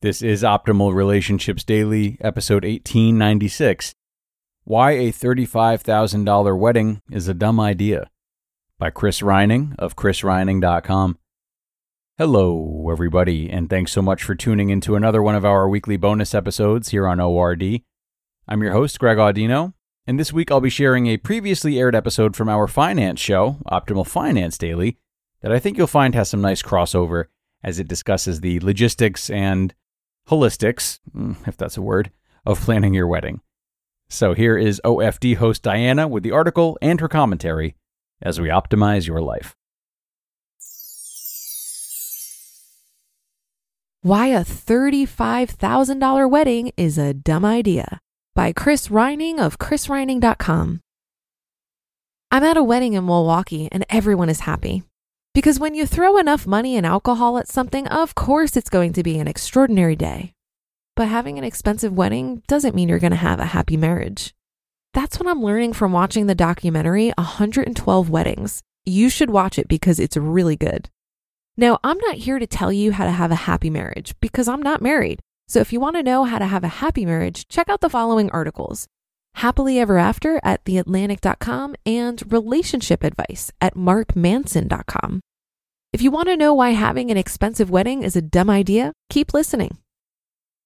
This is Optimal Relationships Daily, episode 1896 Why a $35,000 Wedding is a Dumb Idea by Chris Reining of chrisreining.com. Hello, everybody, and thanks so much for tuning into another one of our weekly bonus episodes here on ORD. I'm your host, Greg Audino, and this week I'll be sharing a previously aired episode from our finance show, Optimal Finance Daily, that I think you'll find has some nice crossover as it discusses the logistics and holistics, mm, if that's a word, of planning your wedding. So here is OFD host Diana with the article and her commentary as we optimize your life. Why a $35,000 wedding is a dumb idea by Chris Reining of chrisreining.com. I'm at a wedding in Milwaukee and everyone is happy. Because when you throw enough money and alcohol at something, of course it's going to be an extraordinary day. But having an expensive wedding doesn't mean you're going to have a happy marriage. That's what I'm learning from watching the documentary 112 Weddings. You should watch it because it's really good. Now, I'm not here to tell you how to have a happy marriage because I'm not married. So if you want to know how to have a happy marriage, check out the following articles Happily Ever After at theatlantic.com and Relationship Advice at markmanson.com. If you want to know why having an expensive wedding is a dumb idea, keep listening.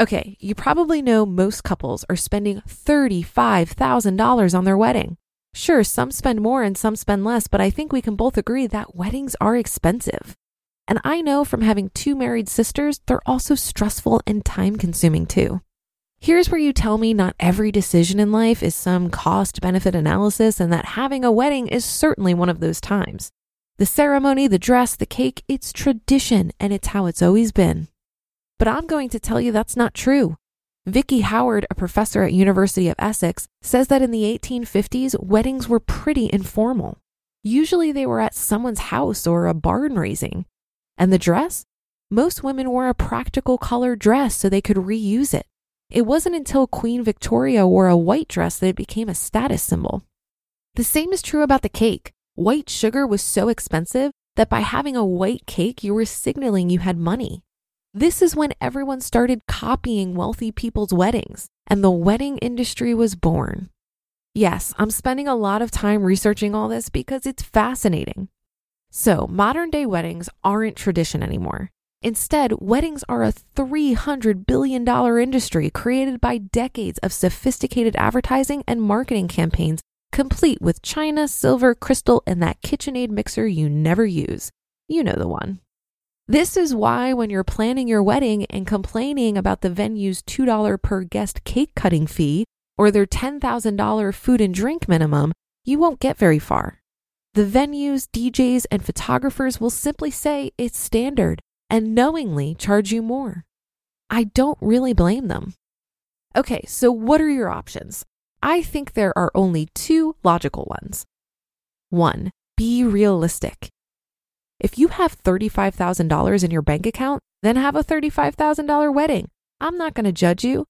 Okay, you probably know most couples are spending $35,000 on their wedding. Sure, some spend more and some spend less, but I think we can both agree that weddings are expensive. And I know from having two married sisters, they're also stressful and time consuming too. Here's where you tell me not every decision in life is some cost benefit analysis and that having a wedding is certainly one of those times. The ceremony, the dress, the cake, it's tradition and it's how it's always been. But I'm going to tell you that's not true. Vicki Howard, a professor at University of Essex, says that in the 1850s, weddings were pretty informal. Usually they were at someone's house or a barn raising. And the dress? Most women wore a practical colored dress so they could reuse it. It wasn't until Queen Victoria wore a white dress that it became a status symbol. The same is true about the cake. White sugar was so expensive that by having a white cake, you were signaling you had money. This is when everyone started copying wealthy people's weddings, and the wedding industry was born. Yes, I'm spending a lot of time researching all this because it's fascinating. So, modern day weddings aren't tradition anymore. Instead, weddings are a $300 billion industry created by decades of sophisticated advertising and marketing campaigns complete with china, silver, crystal, and that KitchenAid mixer you never use. You know the one. This is why, when you're planning your wedding and complaining about the venue's $2 per guest cake cutting fee or their $10,000 food and drink minimum, you won't get very far. The venues, DJs, and photographers will simply say it's standard and knowingly charge you more. I don't really blame them. Okay, so what are your options? I think there are only two logical ones. One, be realistic. If you have $35,000 in your bank account, then have a $35,000 wedding. I'm not going to judge you.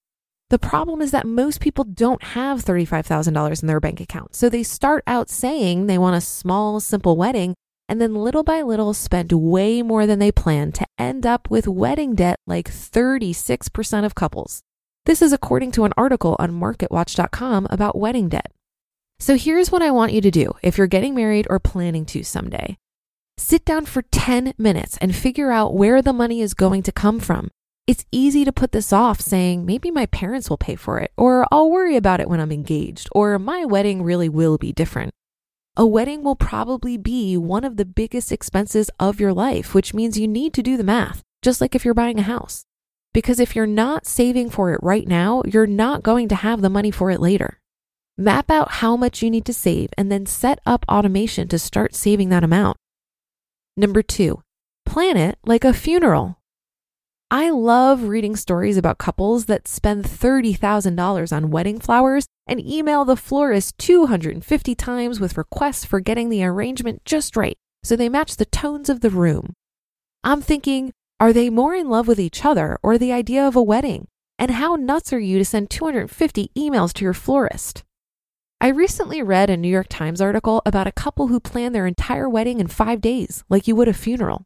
The problem is that most people don't have $35,000 in their bank account. So they start out saying they want a small, simple wedding, and then little by little spend way more than they plan to end up with wedding debt like 36% of couples. This is according to an article on MarketWatch.com about wedding debt. So here's what I want you to do if you're getting married or planning to someday. Sit down for 10 minutes and figure out where the money is going to come from. It's easy to put this off saying maybe my parents will pay for it, or I'll worry about it when I'm engaged, or my wedding really will be different. A wedding will probably be one of the biggest expenses of your life, which means you need to do the math, just like if you're buying a house. Because if you're not saving for it right now, you're not going to have the money for it later. Map out how much you need to save and then set up automation to start saving that amount. Number two, plan it like a funeral. I love reading stories about couples that spend $30,000 on wedding flowers and email the florist 250 times with requests for getting the arrangement just right so they match the tones of the room. I'm thinking, are they more in love with each other or the idea of a wedding? And how nuts are you to send 250 emails to your florist? I recently read a New York Times article about a couple who planned their entire wedding in five days, like you would a funeral.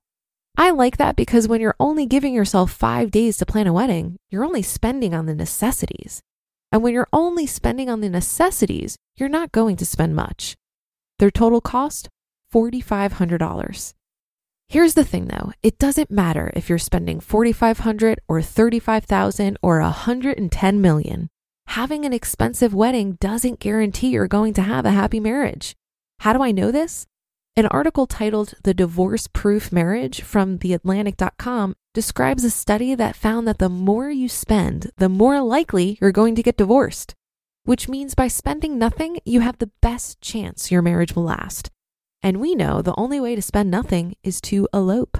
I like that because when you're only giving yourself five days to plan a wedding, you're only spending on the necessities. And when you're only spending on the necessities, you're not going to spend much. Their total cost $4,500. Here's the thing though, it doesn't matter if you're spending 4500 or 35,000 or 110 million. Having an expensive wedding doesn't guarantee you're going to have a happy marriage. How do I know this? An article titled The Divorce Proof Marriage from theatlantic.com describes a study that found that the more you spend, the more likely you're going to get divorced, which means by spending nothing, you have the best chance your marriage will last. And we know the only way to spend nothing is to elope.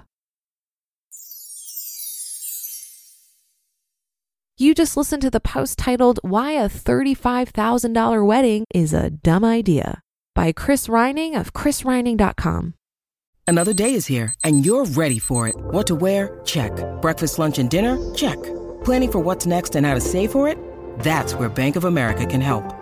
You just listened to the post titled Why a $35,000 Wedding is a Dumb Idea by Chris Reining of chrisreining.com. Another day is here, and you're ready for it. What to wear? Check. Breakfast, lunch, and dinner? Check. Planning for what's next and how to save for it? That's where Bank of America can help.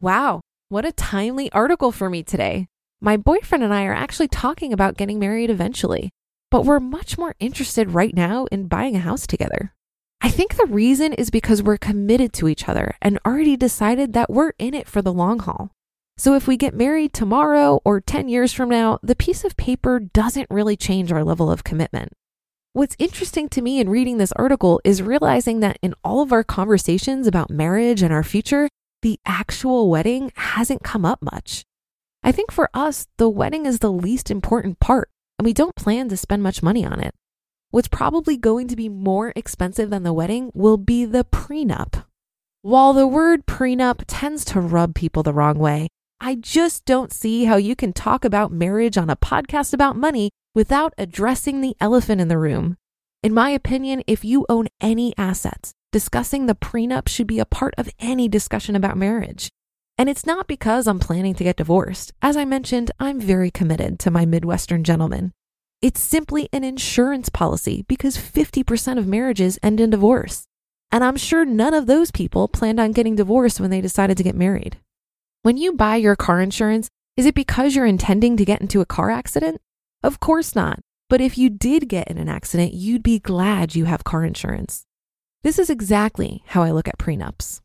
Wow, what a timely article for me today. My boyfriend and I are actually talking about getting married eventually, but we're much more interested right now in buying a house together. I think the reason is because we're committed to each other and already decided that we're in it for the long haul. So if we get married tomorrow or 10 years from now, the piece of paper doesn't really change our level of commitment. What's interesting to me in reading this article is realizing that in all of our conversations about marriage and our future, the actual wedding hasn't come up much. I think for us, the wedding is the least important part, and we don't plan to spend much money on it. What's probably going to be more expensive than the wedding will be the prenup. While the word prenup tends to rub people the wrong way, I just don't see how you can talk about marriage on a podcast about money without addressing the elephant in the room. In my opinion, if you own any assets, discussing the prenup should be a part of any discussion about marriage. And it's not because I'm planning to get divorced. As I mentioned, I'm very committed to my Midwestern gentleman. It's simply an insurance policy because 50% of marriages end in divorce. And I'm sure none of those people planned on getting divorced when they decided to get married. When you buy your car insurance, is it because you're intending to get into a car accident? Of course not. But if you did get in an accident, you'd be glad you have car insurance. This is exactly how I look at prenups.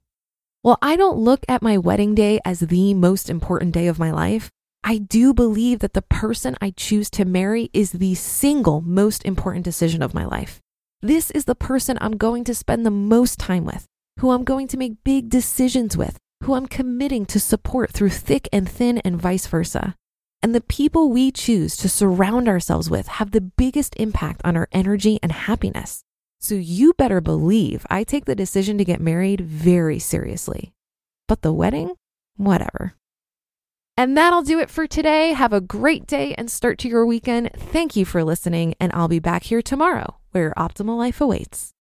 While I don't look at my wedding day as the most important day of my life, I do believe that the person I choose to marry is the single most important decision of my life. This is the person I'm going to spend the most time with, who I'm going to make big decisions with, who I'm committing to support through thick and thin and vice versa. And the people we choose to surround ourselves with have the biggest impact on our energy and happiness. So you better believe I take the decision to get married very seriously. But the wedding? Whatever. And that'll do it for today. Have a great day and start to your weekend. Thank you for listening, and I'll be back here tomorrow where your optimal life awaits.